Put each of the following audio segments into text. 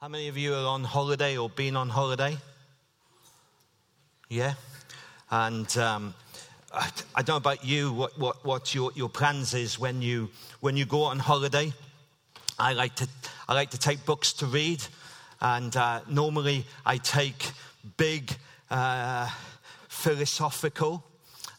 How many of you are on holiday or been on holiday? Yeah? And um, I, I, don't know about you, what, what, what your, your plans is when you, when you go on holiday. I like to, I like to take books to read. And uh, normally I take big uh, philosophical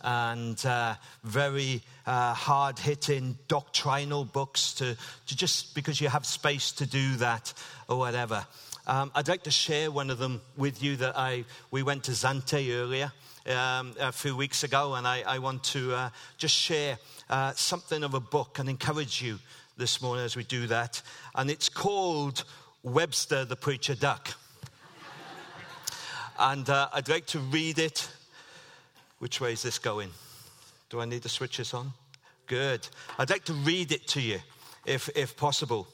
and uh, very uh, hard hitting doctrinal books to, to just because you have space to do that or whatever. Um, I'd like to share one of them with you that I, we went to Zante earlier. Um, a few weeks ago, and I, I want to uh, just share uh, something of a book and encourage you this morning as we do that. And it's called Webster the Preacher Duck. and uh, I'd like to read it. Which way is this going? Do I need to switch this on? Good. I'd like to read it to you, if, if possible.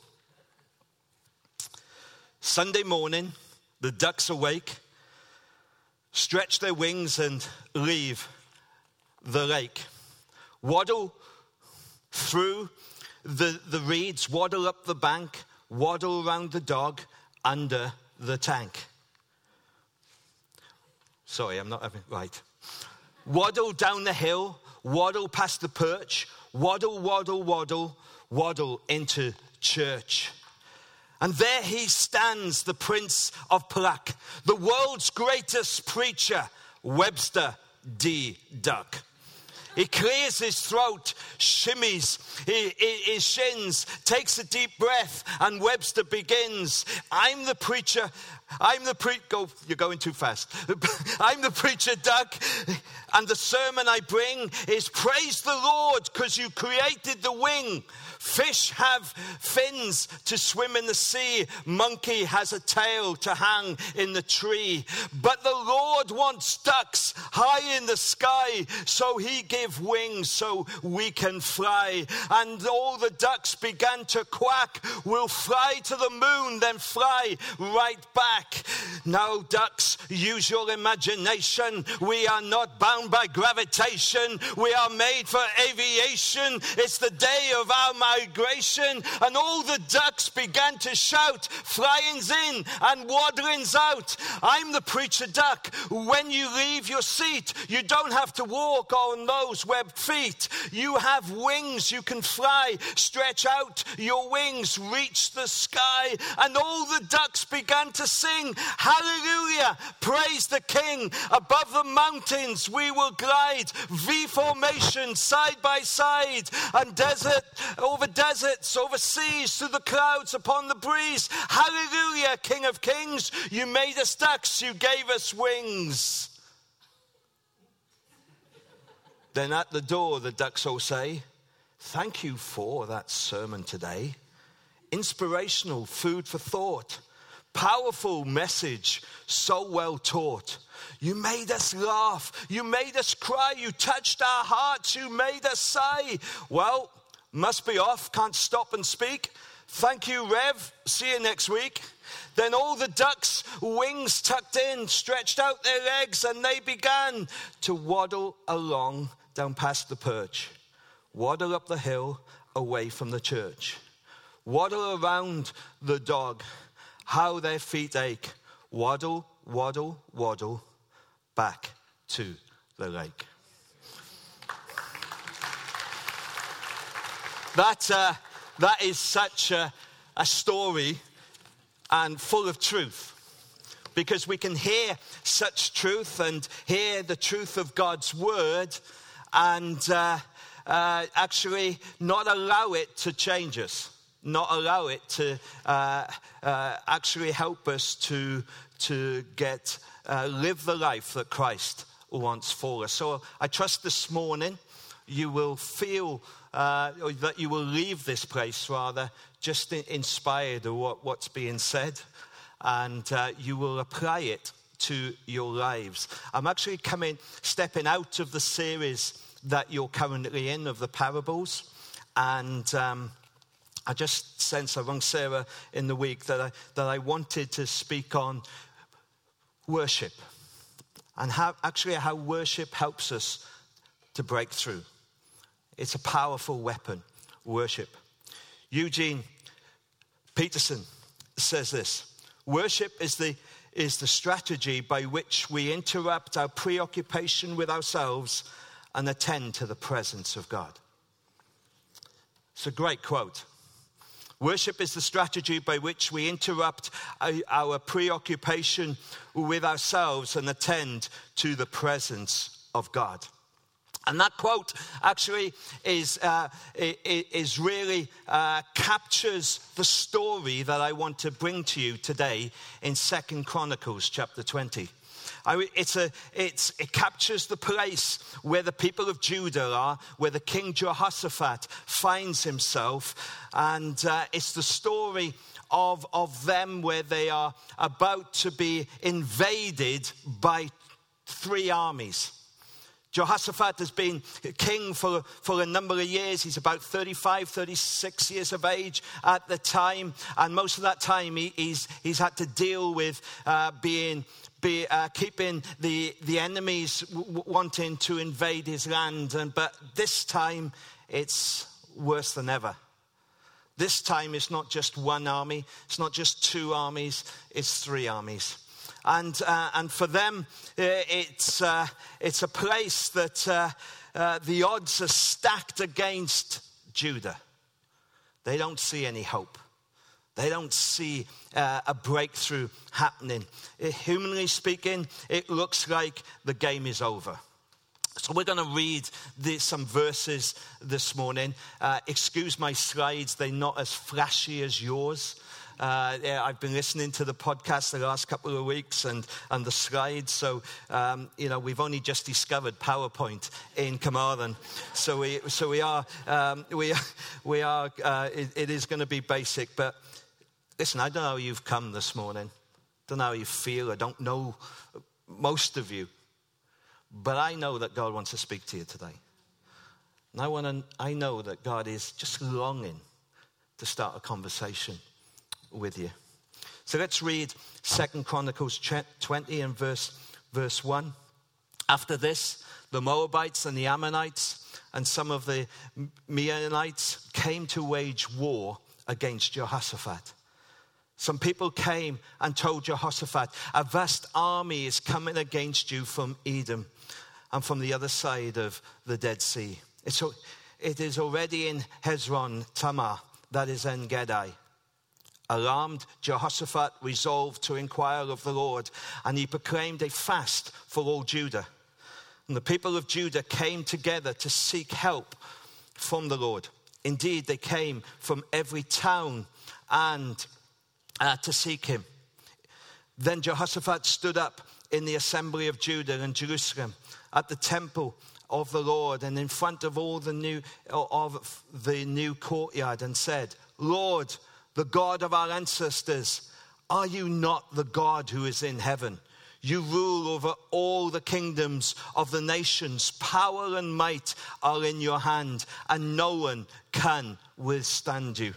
Sunday morning, the ducks awake, stretch their wings, and leave the lake. Waddle through the, the reeds, waddle up the bank, waddle around the dog under the tank. Sorry, I'm not having, right. Waddle down the hill, waddle past the perch, waddle, waddle, waddle, waddle into church. And there he stands, the Prince of Pluck, the world's greatest preacher, Webster D. Duck. He clears his throat, shimmies his shins, takes a deep breath, and Webster begins. I'm the preacher. I'm the preacher. Go, you're going too fast. I'm the preacher, duck, and the sermon I bring is praise the Lord because you created the wing. Fish have fins to swim in the sea. Monkey has a tail to hang in the tree. But the Lord wants ducks high in the sky, so he gave wings so we can fly. And all the ducks began to quack. We'll fly to the moon, then fly right back. Now, ducks, use your imagination. We are not bound by gravitation. We are made for aviation. It's the day of our migration, and all the ducks began to shout, flyings in and waddlings out. I'm the preacher duck. When you leave your seat, you don't have to walk on those webbed feet. You have wings, you can fly. Stretch out your wings, reach the sky. And all the ducks began to sing, Hallelujah, praise the King. Above the mountains we will glide, V formation, side by side, and desert over deserts, over seas, through the clouds, upon the breeze. Hallelujah, King of Kings. You made us ducks, you gave us wings. Then at the door, the ducks all say, Thank you for that sermon today. Inspirational, food for thought, powerful message, so well taught. You made us laugh. You made us cry. You touched our hearts. You made us sigh. Well, must be off. Can't stop and speak. Thank you, Rev. See you next week. Then all the ducks' wings tucked in, stretched out their legs, and they began to waddle along down past the perch, waddle up the hill away from the church, waddle around the dog, how their feet ache, waddle, waddle, waddle back to the lake. That, uh, that is such a, a story and full of truth because we can hear such truth and hear the truth of God's word and uh, uh, actually not allow it to change us, not allow it to uh, uh actually help us to, to get, uh, live the life that Christ wants for us. So I trust this morning you will feel uh, that you will leave this place rather just inspired of what, what's being said and uh, you will apply it to your lives. I'm actually coming, stepping out of the series that you're currently in of the parables, and um, I just sense I Sarah in the week that I, that I wanted to speak on worship and how actually how worship helps us to break through. It's a powerful weapon, worship. Eugene Peterson says this Worship is the, is the strategy by which we interrupt our preoccupation with ourselves and attend to the presence of God. It's a great quote. Worship is the strategy by which we interrupt our preoccupation with ourselves and attend to the presence of God. And that quote actually is, uh, is really uh, captures the story that I want to bring to you today in Second Chronicles chapter 20. I, it's a, it's, it captures the place where the people of Judah are, where the king Jehoshaphat finds himself. And uh, it's the story of, of them where they are about to be invaded by three armies. Jehoshaphat has been king for, for a number of years. He's about 35, 36 years of age at the time. And most of that time, he, he's, he's had to deal with uh, being be, uh, keeping the, the enemies w- wanting to invade his land. And, but this time, it's worse than ever. This time, it's not just one army, it's not just two armies, it's three armies. And, uh, and for them, uh, it's, uh, it's a place that uh, uh, the odds are stacked against Judah. They don't see any hope. They don't see uh, a breakthrough happening. It, humanly speaking, it looks like the game is over. So, we're going to read this, some verses this morning. Uh, excuse my slides, they're not as flashy as yours. Uh, yeah, I've been listening to the podcast the last couple of weeks and, and the slides. So, um, you know, we've only just discovered PowerPoint in Carmarthen. So we, so we are, um, we, we are uh, it, it is going to be basic. But Listen, I don't know how you've come this morning. Don't know how you feel. I don't know most of you. But I know that God wants to speak to you today. And I, want to, I know that God is just longing to start a conversation with you. So let's read Second Chronicles 20 and verse, verse 1. After this, the Moabites and the Ammonites and some of the Meunites came to wage war against Jehoshaphat. Some people came and told Jehoshaphat, A vast army is coming against you from Edom and from the other side of the Dead Sea. It's, it is already in Hazezon Tamar, that is En Gedi. Alarmed, Jehoshaphat resolved to inquire of the Lord, and he proclaimed a fast for all Judah. And the people of Judah came together to seek help from the Lord. Indeed, they came from every town and uh, to seek him. Then Jehoshaphat stood up in the assembly of Judah and Jerusalem at the temple of the Lord and in front of all the new of the new courtyard and said, Lord, the God of our ancestors, are you not the God who is in heaven? You rule over all the kingdoms of the nations. Power and might are in your hand, and no one can withstand you.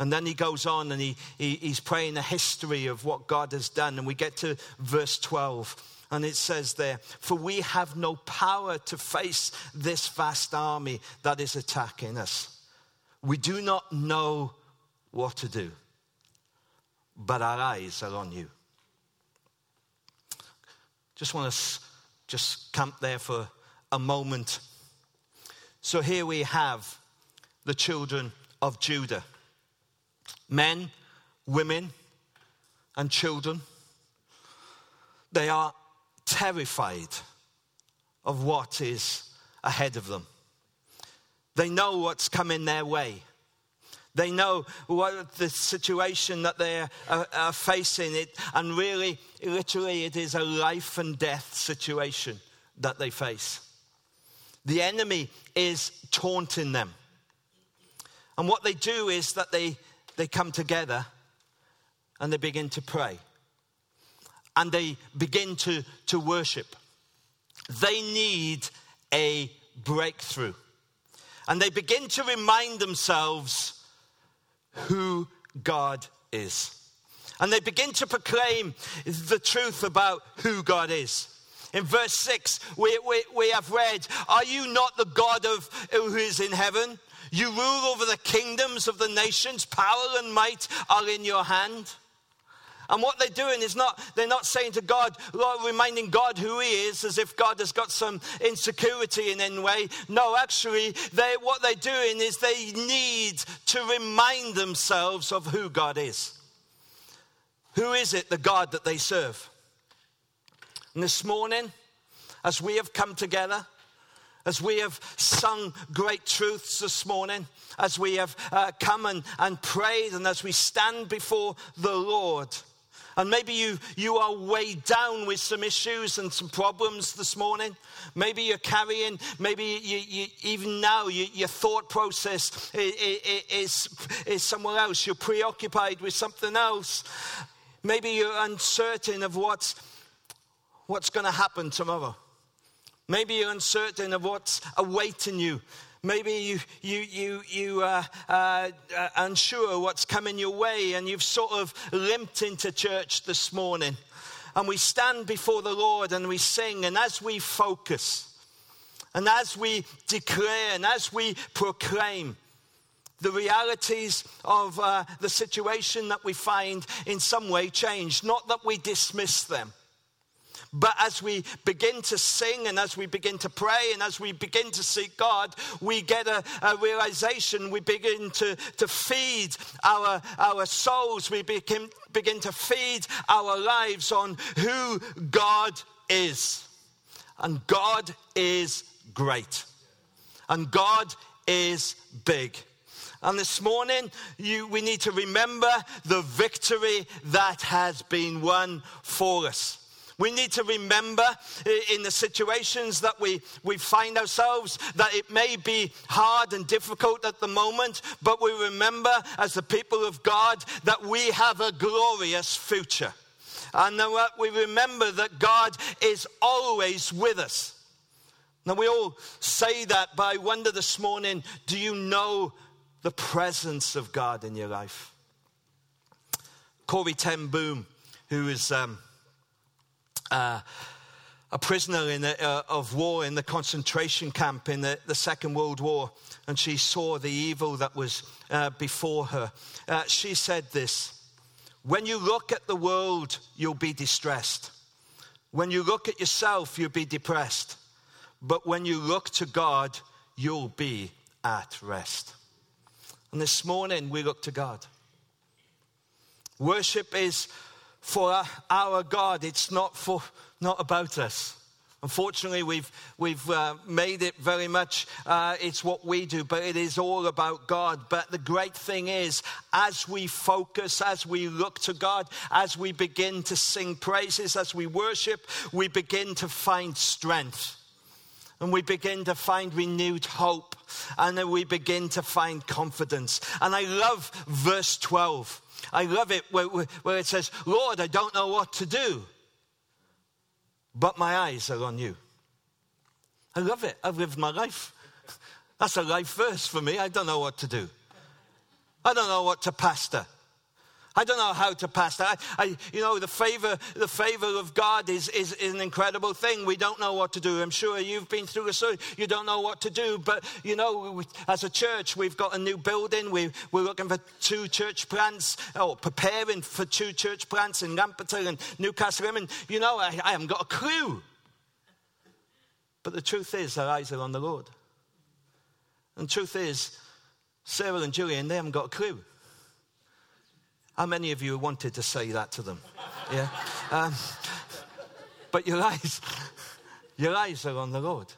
And then he goes on and he, he, he's praying a history of what God has done. And we get to verse 12. And it says there, For we have no power to face this vast army that is attacking us. We do not know what to do, but our eyes are on you. Just want to just camp there for a moment. So here we have the children of Judah men, women, and children. They are terrified of what is ahead of them. They know what's coming their way. They know what the situation that they are, are, facing, it, and really, literally, it is a life and death situation that they face. The enemy is taunting them. And what they do is that they, they come together and they begin to pray and they begin to, to worship. They need a breakthrough. And they begin to remind themselves who God is. And they begin to proclaim the truth about who God is. In verse 6, we, we, we have read, Are you not the God of who is in heaven? You rule over the kingdoms of the nations. Power and might are in your hand. And what they're doing is not, they're not saying to God, Lord, reminding God who He is as if God has got some insecurity in any way. No, actually, they, what they're doing is they need to remind themselves of who God is. Who is it, the God that they serve? And this morning, as we have come together, as we have sung great truths this morning, as we have uh, come and, and prayed, and as we stand before the Lord, and maybe you, you are weighed down with some issues and some problems this morning. Maybe you're carrying, maybe you, you, even now you, your thought process is, is, somewhere else. You're preoccupied with something else. Maybe you're uncertain of what's, what's going to happen tomorrow. Maybe you're uncertain of what's awaiting you Maybe you, you, you, you uh, uh, uh, unsure what's coming your way and you've sort of limped into church this morning. And we stand before the Lord and we sing, and as we focus, and as we declare, and as we proclaim, the realities of uh, the situation that we find in some way change. Not that we dismiss them, but as we begin to sing and as we begin to pray and as we begin to seek God, we get a, a realization. We begin to, to feed our, our souls. We begin, begin to feed our lives on who God is. And God is great. And God is big. And this morning, you, we need to remember the victory that has been won for us. We need to remember in the situations that we, we find ourselves that it may be hard and difficult at the moment, but we remember as the people of God that we have a glorious future. And that we remember that God is always with us. Now, we all say that, but I wonder this morning do you know the presence of God in your life? Corrie Ten Boom, who is. Um, uh, a prisoner in the, uh, of war in the concentration camp in the, the, Second World War, and she saw the evil that was uh, before her. Uh, she said this When you look at the world, you'll be distressed. When you look at yourself, you'll be depressed. But when you look to God, you'll be at rest. And this morning, we look to God. Worship is for our God. It's not, for, not about us. Unfortunately, we've, we've uh, made it very much, uh, it's what we do, but it is all about God. But the great thing is, as we focus, as we look to God, as we begin to sing praises, as we worship, we begin to find strength. And we begin to find renewed hope. And then we begin to find confidence. And I love verse 12 I love it where, where it says, Lord, I don't know what to do, but my eyes are on you. I love it. I've lived my life. That's a life verse for me. I don't know what to do. I don't know what to pastor. I don't know how to pastor. I, I, you know, the favor, the favor of God is, is, is, an incredible thing. We don't know what to do. I'm sure you've been through a story. You don't know what to do. But, you know, as a church, we've got a new building. We, we're looking for two church plants, or preparing for two church plants in Lampeter and Newcastle. And, you know, I, I haven't got a clue. But the truth is, our eyes are on the Lord. And the truth is, Sarah and Julian, they haven't got a clue. How many of you wanted to say that to them? Yeah. Um, but your eyes, your eyes are on the Lord.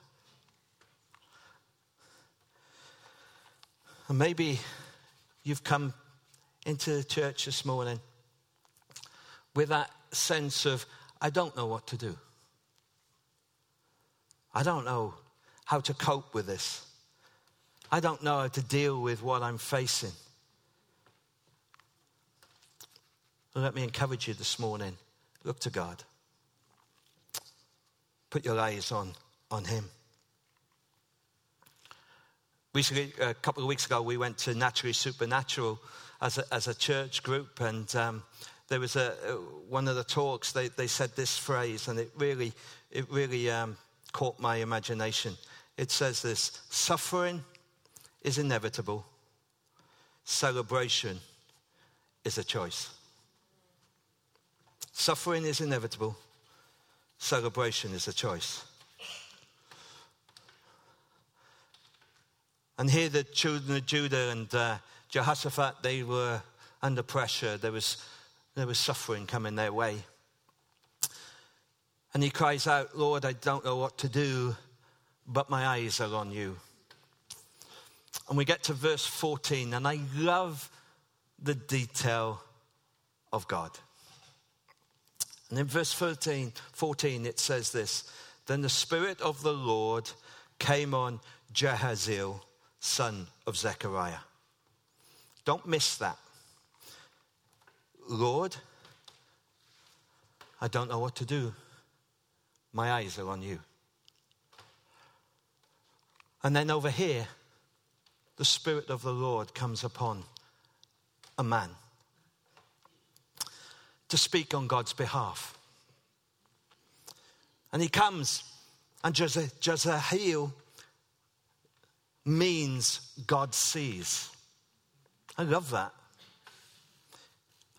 And maybe you've come into the church this morning with that sense of, I don't know what to do. I don't know how to cope with this. I don't know how to deal with what I'm facing. Let me encourage you this morning look to God. Put your eyes on, on Him. Recently, a couple of weeks ago, we went to Naturally Supernatural as a, as a church group, and um, there was a, one of the talks, they, they said this phrase, and it really, it really um, caught my imagination. It says this suffering is inevitable, celebration is a choice. Suffering is inevitable, celebration is a choice. And here, the children of Judah and uh, Jehoshaphat, they were under pressure. There was, there was suffering coming their way. And he cries out, Lord, I don't know what to do, but my eyes are on you. And we get to verse 14, and I love the detail of God. And in verse 13, 14, it says this Then the Spirit of the Lord came on Jahaziel, son of Zechariah. Don't miss that. Lord, I don't know what to do. My eyes are on you. And then over here, the Spirit of the Lord comes upon a man to speak on God's behalf. And he comes, and Jahaziel means God sees. I love that.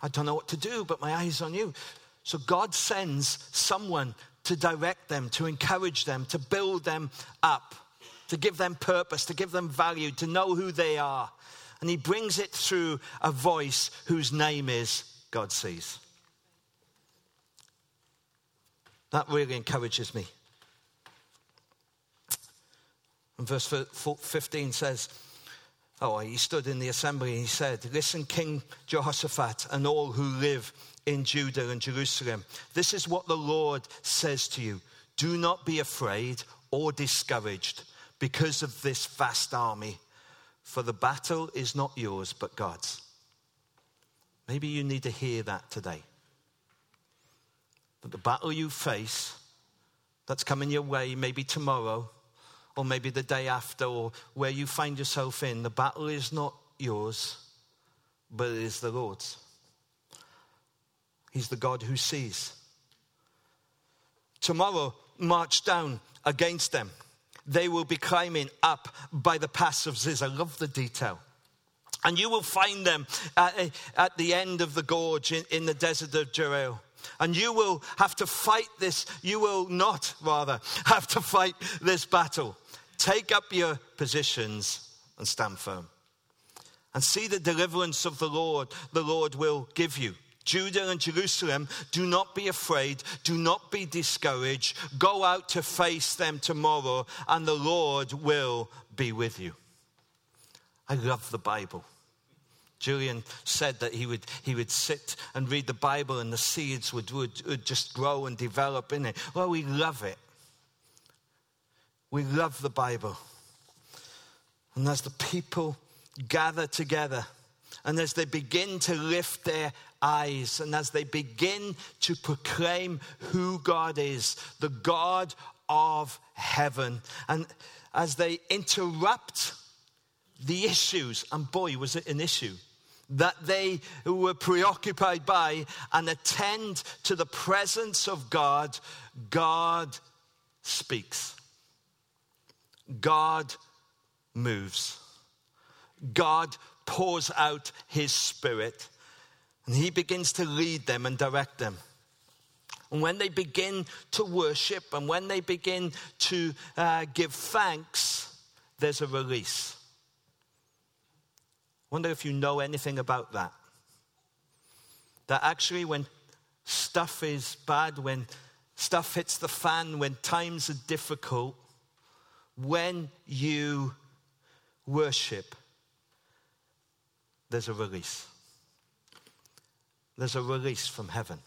I don't know what to do, but my eyes on you. So God sends someone to direct them, to encourage them, to build them up, to give them purpose, to give them value, to know who they are. And he brings it through a voice whose name is God sees. That really encourages me. And verse 15 says, Oh, he stood in the assembly and he said, Listen, King Jehoshaphat and all who live in Judah and Jerusalem, this is what the Lord says to you. Do not be afraid or discouraged because of this vast army, for the battle is not yours but God's. Maybe you need to hear that today. That the battle you face that's coming your way, maybe tomorrow, or maybe the day after, or where you find yourself in, the battle is not yours, but it is the Lord's. He's the God who sees. Tomorrow, march down against them. They will be climbing up by the pass of Ziz. I love the detail. And you will find them at, at the end of the gorge in, in the desert of Jeruel. And you will have to fight this, you will not, rather, have to fight this battle. Take up your positions and stand firm. And see the deliverance of the Lord, the Lord will give you. Judah and Jerusalem, do not be afraid, do not be discouraged. Go out to face them tomorrow, and the Lord will be with you. I love the Bible. Julian said that he would, he would sit and read the Bible and the seeds would, would, would just grow and develop in it. Well, we love it. We love the Bible. And as the people gather together, and as they begin to lift their eyes, and as they begin to proclaim who God is, the God of heaven, and as they interrupt the issues, and boy, was it an issue that they were preoccupied by and attend to the presence of God, God speaks. God moves. God pours out his spirit and he begins to lead them and direct them. And when they begin to worship and when they begin to uh, give thanks, there's a release. Wonder if you know anything about that. That actually, when stuff is bad, when stuff hits the fan, when times are difficult, when you worship, there's a release. There's a release from heaven.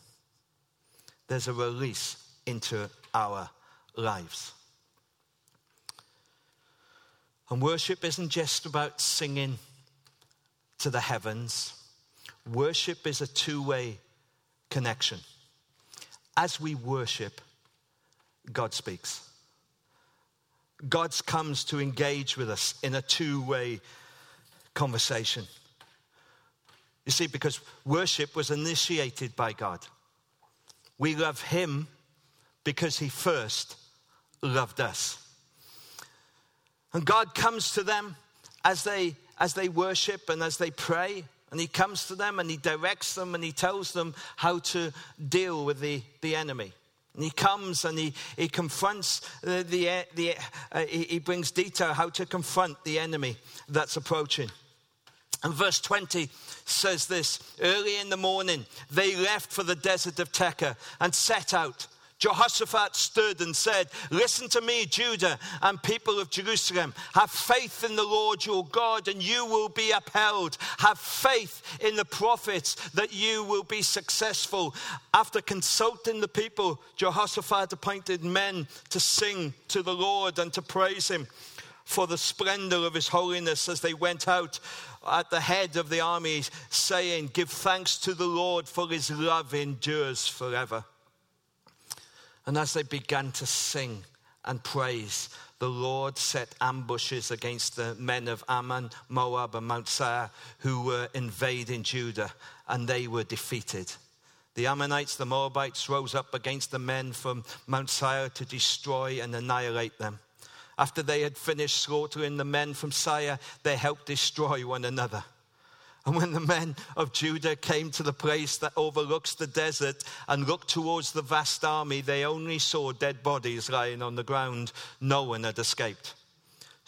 There's a release into our lives. And worship isn't just about singing to the heavens, worship is a two way connection. As we worship, God speaks. God comes to engage with us in a two way conversation. You see, because worship was initiated by God. We love Him because He first loved us. And God comes to them as they, as they worship and as they pray And he comes to them and he directs them and he tells them how to deal with the, the enemy. And he comes and he, he confronts the, the, the uh, he, he brings detail how to confront the enemy that's approaching. And verse 20 says this Early in the morning, they left for the desert of Tekoa and set out. Jehoshaphat stood and said, Listen to me, Judah and people of Jerusalem. Have faith in the Lord your God, and you will be upheld. Have faith in the prophets that you will be successful. After consulting the people, Jehoshaphat appointed men to sing to the Lord and to praise him for the splendor of his holiness as they went out at the head of the army, saying, Give thanks to the Lord, for his love endures forever. And as they began to sing and praise, the Lord set ambushes against the men of Ammon, Moab, and Mount Seir who were invading Judah, and they were defeated. The Ammonites, the Moabites rose up against the men from Mount Seir to destroy and annihilate them. After they had finished slaughtering the men from Seir, they helped destroy one another. And when the men of Judah came to the place that overlooks the desert and looked towards the vast army, they only saw dead bodies lying on the ground. No one had escaped.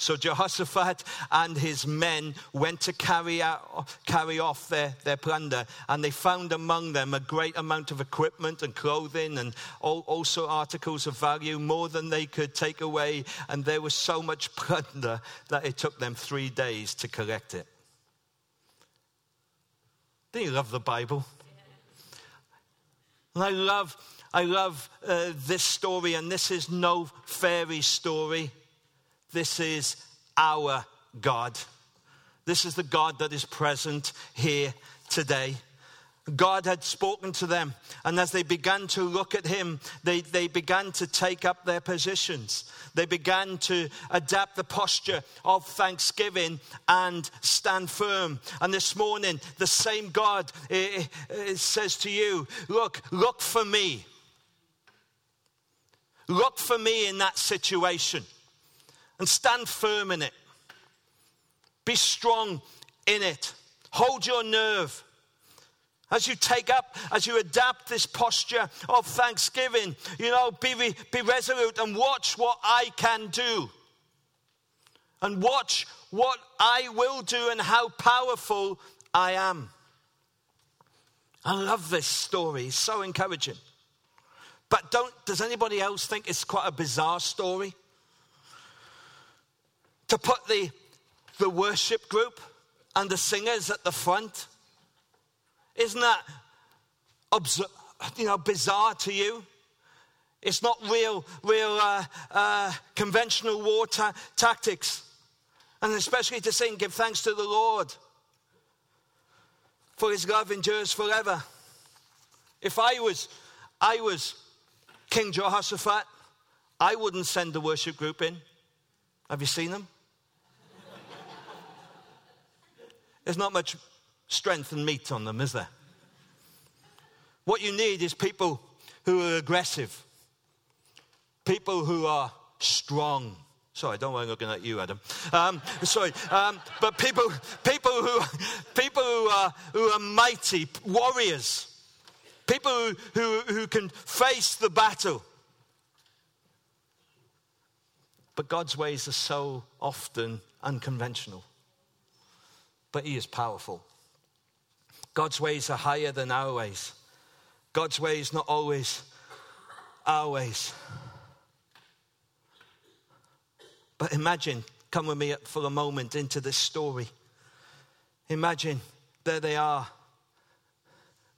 So Jehoshaphat and his men went to carry, out, carry off their, their plunder, and they found among them a great amount of equipment and clothing and all, also articles of value, more than they could take away. And there was so much plunder that it took them three days to collect it. Do you love the Bible? And I love, I love uh, this story, and this is no fairy story. This is our God. This is the God that is present here today. God had spoken to them, and as they began to look at him, they, they began to take up their positions. They began to adapt the posture of thanksgiving and stand firm. And this morning, the same God it, it says to you, Look, look for me. Look for me in that situation and stand firm in it. Be strong in it. Hold your nerve. As you take up, as you adapt this posture of thanksgiving, you know, be, be resolute and watch what I can do. And watch what I will do and how powerful I am. I love this story, it's so encouraging. But don't, does anybody else think it's quite a bizarre story? To put the, the worship group and the singers at the front isn't that you know, bizarre to you? It's not real, real uh, uh, conventional war ta- tactics. And especially to sing, give thanks to the Lord, for his love endures forever. If I was, I was King Jehoshaphat, I wouldn't send the worship group in. Have you seen them? There's not much strength and meat on them, is there? What you need is people who are aggressive, people who are strong. Sorry, don't worry, I'm looking at you, Adam. Um, sorry, um, but people, people who, people who are who are mighty warriors, people who, who, who can face the battle. But God's ways are so often unconventional. But He is powerful. God's ways are higher than our ways. God's ways not always our ways. But imagine, come with me for a moment into this story. Imagine, there they are,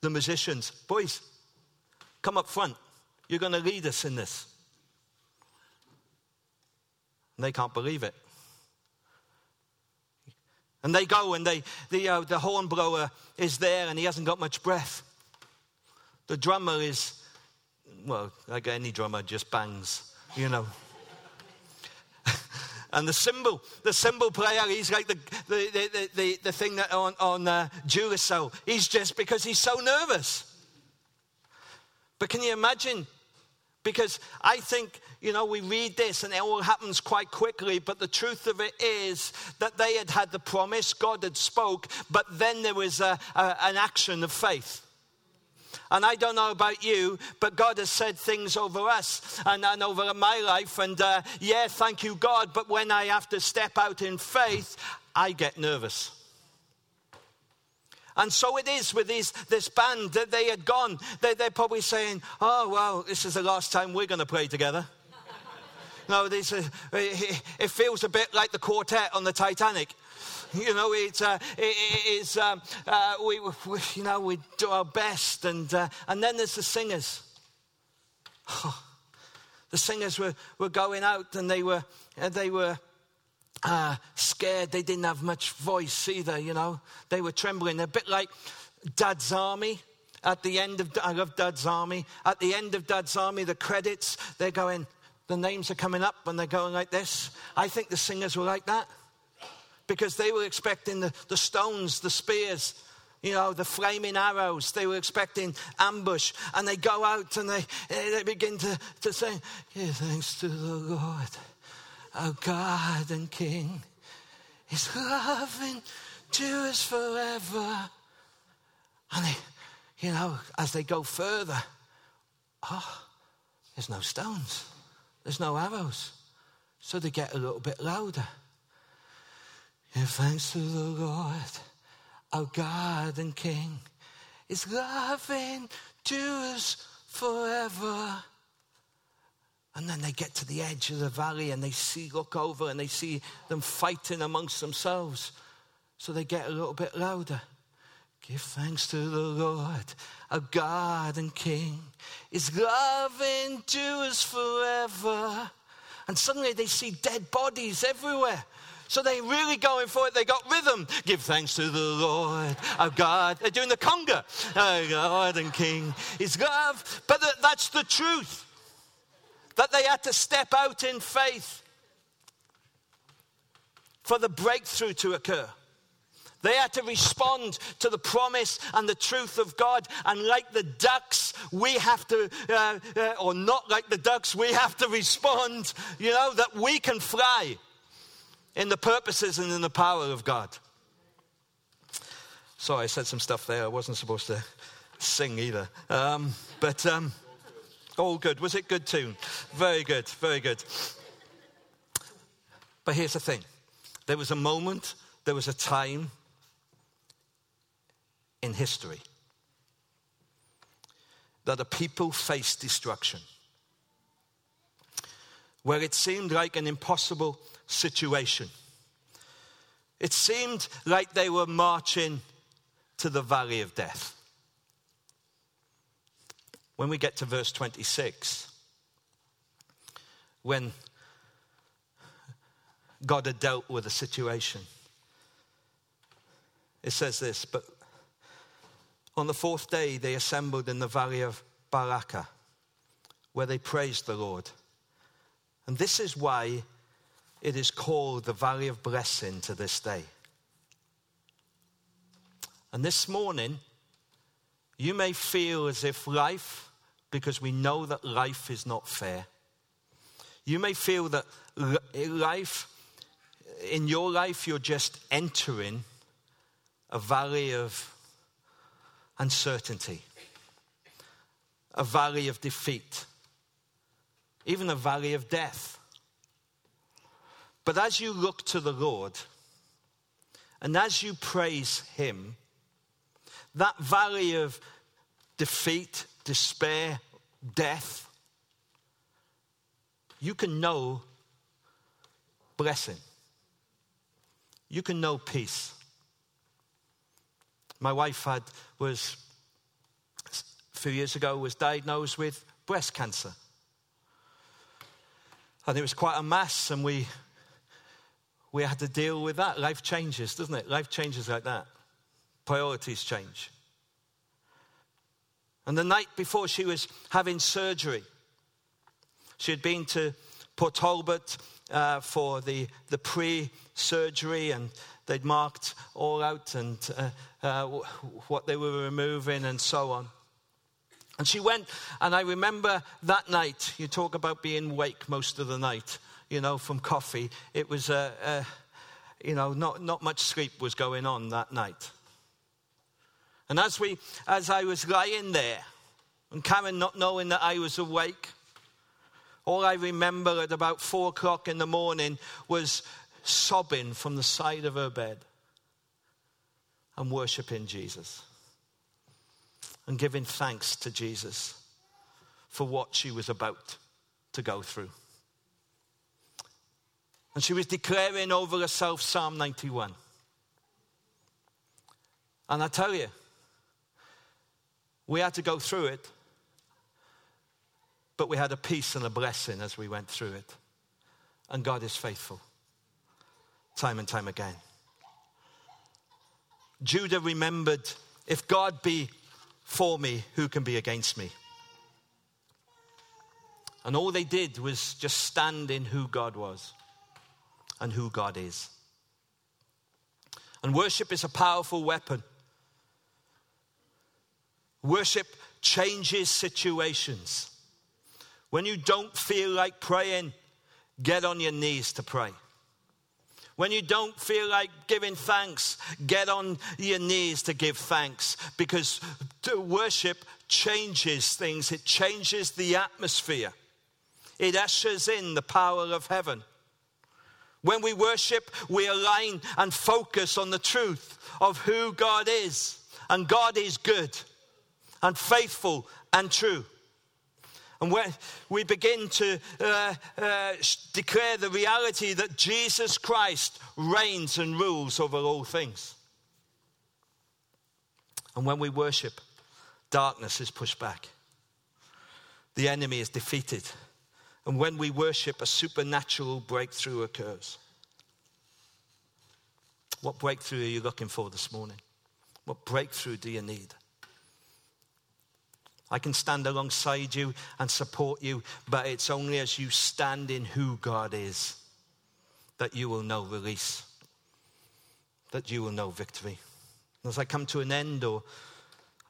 the musicians. Boys, come up front. You're going to lead us in this. And they can't believe it. And they go and they, the, uh, the horn blower is there and he hasn't got much breath. The drummer is, well, like any drummer, just bangs, you know. and the cymbal, the cymbal player, he's like the, the, the, the, the thing that on, on uh, Duracell. He's just because he's so nervous. But can you imagine Because I think, you know, we read this and it all happens quite quickly, but the truth of it is that they had had the promise, God had spoke, but then there was a, a, an action of faith. And I don't know about you, but God has said things over us and, and over my life. And uh, yeah, thank you, God. But when I have to step out in faith, I get nervous. And so it is with these, this band that they had gone. They, they're probably saying, oh, well, this is the last time we're going to play together. no, this, uh, it feels a bit like the quartet on the Titanic. You know, it's, uh, it is, um, uh, we, we, you know, we do our best. And, uh, and then there's the singers. the singers were, were going out and they were, uh, they were uh, scared. They didn't have much voice either, you know. They were trembling. They're a bit like Dad's Army. At the end of, I love Dad's Army. At the end of Dad's Army, the credits, they're going, the names are coming up when they're going like this. I think the singers were like that because they were expecting the, the stones, the spears, you know, the flaming arrows. They were expecting ambush. And they go out and they, they begin to, to say, Give thanks to the Lord our God and King. His love endures forever. And they, you know, as they go further, oh, there's no stones, there's no arrows. So they get a little bit louder. Give thanks to the Lord, our God and King. His love endures forever. And then they get to the edge of the valley and they see, look over and they see them fighting amongst themselves. So they get a little bit louder. Give thanks to the Lord, our God and King. His love endures forever. And suddenly they see dead bodies everywhere. So they're really going for it. They got rhythm. Give thanks to the Lord, our God. They're doing the conga. Our God and King, His love. But that's the truth that they had to step out in faith for the breakthrough to occur. They had to respond to the promise and the truth of God. And like the ducks, we have to, uh, uh, or not like the ducks, we have to respond, you know, that we can fly in the purposes and in the power of God. Sorry, I said some stuff there. I wasn't supposed to sing either. Um, but um, all good. Was it good tune? Very good, very good. But here's the thing there was a moment, there was a time in history that a people faced destruction, where it seemed like an impossible situation. It seemed like they were marching to the valley of death when we get to verse 26, when God had dealt with a situation, it says this, but on the fourth day they assembled in the valley of Berachah, where they praised the Lord. And this is why it is called the valley of blessing to this day. And this morning, you may feel as if life, because we know that life is not fair, you may feel that life, in your life, you're just entering a valley of uncertainty, a valley of defeat, even a valley of death. But as you look to the Lord, and as you praise Him, that valley of defeat, despair, death, you can know blessing. You can know peace. My wife had was a few years ago was diagnosed with breast cancer. And it was quite a mass, and we we had to deal with that. Life changes, doesn't it? Life changes like that. Priorities change. And the night before she was having surgery, she had been to Port Talbot uh, for the, the pre surgery, and they'd marked all out and uh, uh, what they were removing and so on. And she went, and I remember that night, you talk about being awake most of the night, you know, from coffee. It was, uh, uh, you know, not, not much sleep was going on that night. And as, we, as I was lying there, and Karen not knowing that I was awake, all I remember at about four o'clock in the morning was sobbing from the side of her bed and worshiping Jesus and giving thanks to Jesus for what she was about to go through. And she was declaring over herself Psalm 91. And I tell you, we had to go through it, but we had a peace and a blessing as we went through it. And God is faithful, time and time again. Judah remembered if God be for me, who can be against me? And all they did was just stand in who God was and who God is. And worship is a powerful weapon. Worship changes situations. When you don't feel like praying, get on your knees to pray. When you don't feel like giving thanks, get on your knees to give thanks because worship changes things, it changes the atmosphere, it ushers in the power of heaven. When we worship, we align and focus on the truth of who God is. And God is good and faithful and true. And when we begin to uh, uh, declare the reality that Jesus Christ reigns and rules over all things. And when we worship, darkness is pushed back, the enemy is defeated. And when we worship, a supernatural breakthrough occurs. What breakthrough are you looking for this morning? What breakthrough do you need? I can stand alongside you and support you, but it's only as you stand in who God is that you will know release, that you will know victory. As I come to an end, or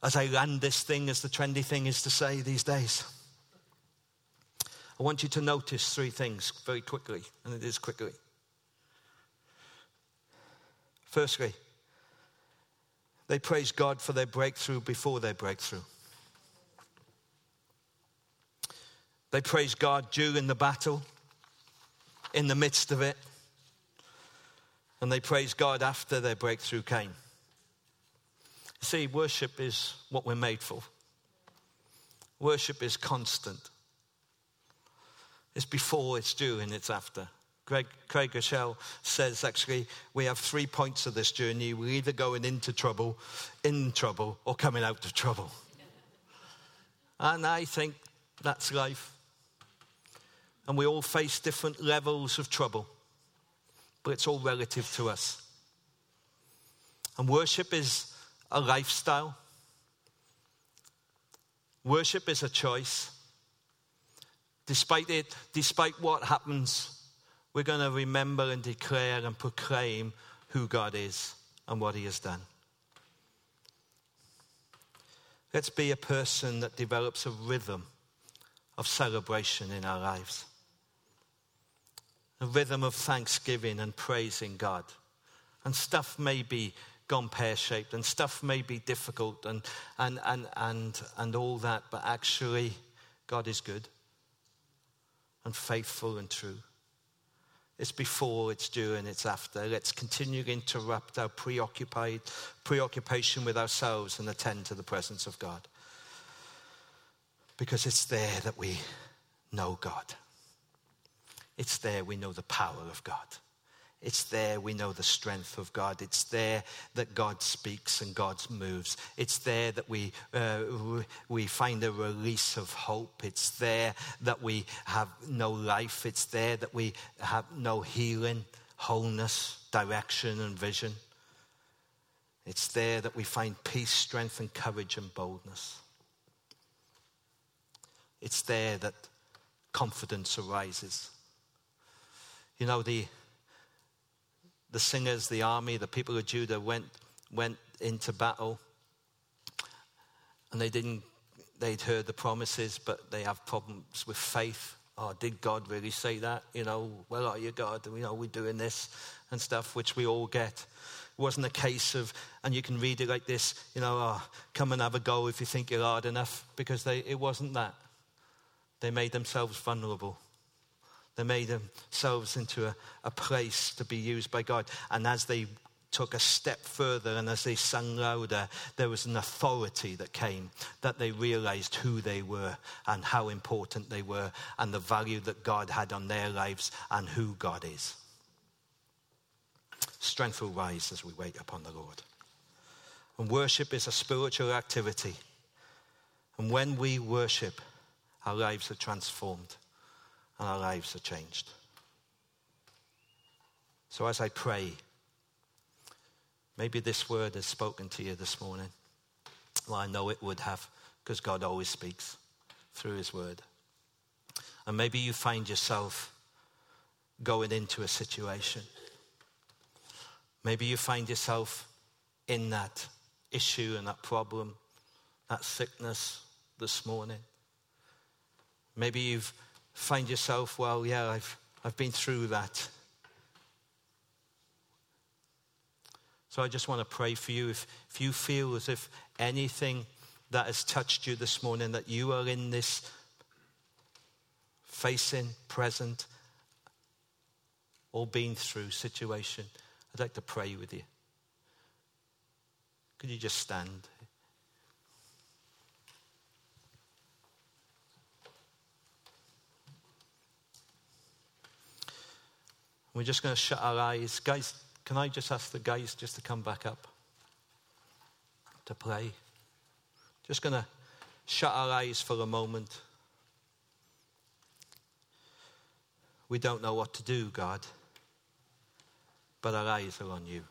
as I land this thing, as the trendy thing is to say these days, I want you to notice three things very quickly, and it is quickly. Firstly, they praise God for their breakthrough before their breakthrough. They praised God during the battle, in the midst of it, and they praised God after their breakthrough came. See, worship is what we're made for. Worship is constant. It's before, it's during, it's after. Craig, Craig Groeschel says actually we have three points of this journey. We're either going into trouble, in trouble, or coming out of trouble. And I think that's life and we all face different levels of trouble, but it's all relative to us. And worship is a lifestyle, worship is a choice. Despite it, despite what happens, we're going to remember and declare and proclaim who God is and what He has done. Let's be a person that develops a rhythm of celebration in our lives a rhythm of thanksgiving and praising God. And stuff may be gone pear shaped and stuff may be difficult and, and, and, and, and all that, but actually, God is good and faithful and true. It's before, it's during, it's after. Let's continue to interrupt our preoccupied preoccupation with ourselves and attend to the presence of God. Because it's there that we know God. It's there we know the power of God. It's there we know the strength of God. It's there that God speaks and God moves. It's there that we, uh, we find a release of hope. It's there that we have no life. It's there that we have no healing, wholeness, direction, and vision. It's there that we find peace, strength, and courage and boldness. It's there that confidence arises. You know, the, the singers, the army, the people of Judah went, went into battle and they didn't, they'd heard the promises, but they have problems with faith. Oh, did God really say that? You know, well, are you, God? You know, we're doing this and stuff, which we all get. It wasn't a case of, and you can read it like this, you know, oh, come and have a go if you think you're hard enough, because they, it wasn't that. They made themselves vulnerable. They made themselves into a, a place to be used by God. And as they took a step further and as they sang louder, there was an authority that came that they realized who they were and how important they were and the value that God had on their lives and who God is. Strength will rise as we wait upon the Lord. And worship is a spiritual activity. And when we worship, our lives are transformed and our lives are changed. So as I pray, maybe this word has spoken to you this morning. Well, I know it would have, because God always speaks through his word. And maybe you find yourself going into a situation. Maybe you find yourself in that issue and that problem, that sickness this morning. Maybe you find yourself, well, yeah, I've, I've been through that. So I just want to pray for you. If, if you feel as if anything that has touched you this morning, that you are in this facing, present, or been through situation, I'd like to pray with you. Could you just stand? We're just going to shut our eyes. Guys, can I just ask the guys just to come back up to play? Just going to shut our eyes for a moment. We don't know what to do, God, but our eyes are on you.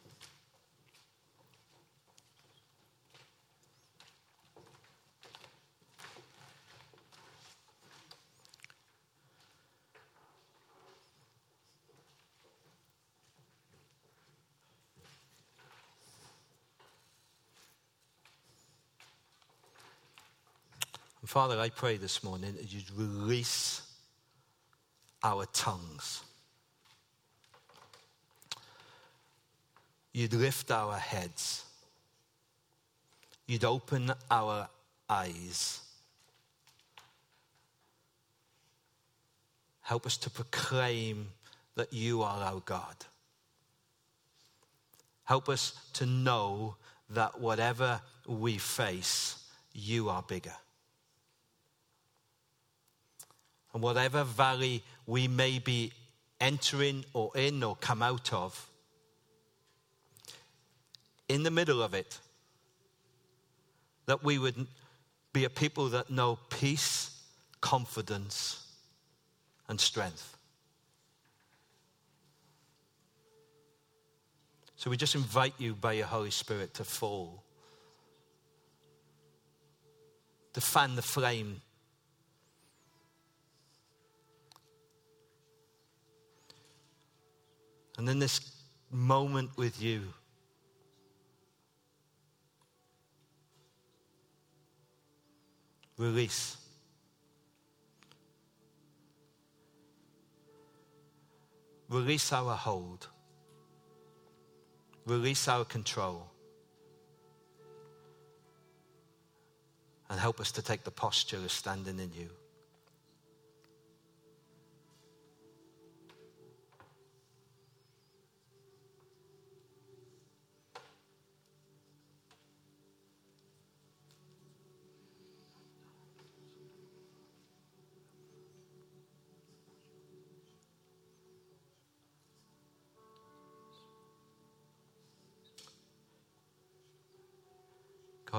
And Father, I pray this morning that you'd release our tongues. You'd lift our heads. You'd open our eyes. Help us to proclaim that you are our God. Help us to know that whatever we face, you are bigger. And whatever valley we may be entering or in or come out of, in the middle of it, that we would be a people that know peace, confidence, and strength. So we just invite you by your Holy Spirit to fall, to fan the flame And in this moment with you, release. Release our hold. Release our control. And help us to take the posture of standing in you.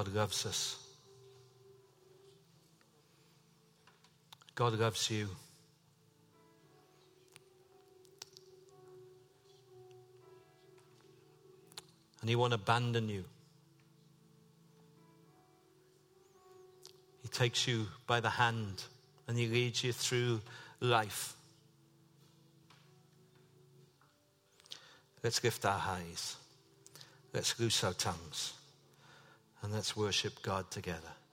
God loves us. God loves you. And He won't abandon you. He takes you by the hand and He leads you through life. Let's lift our eyes. Let's loose our tongues and let's worship God together.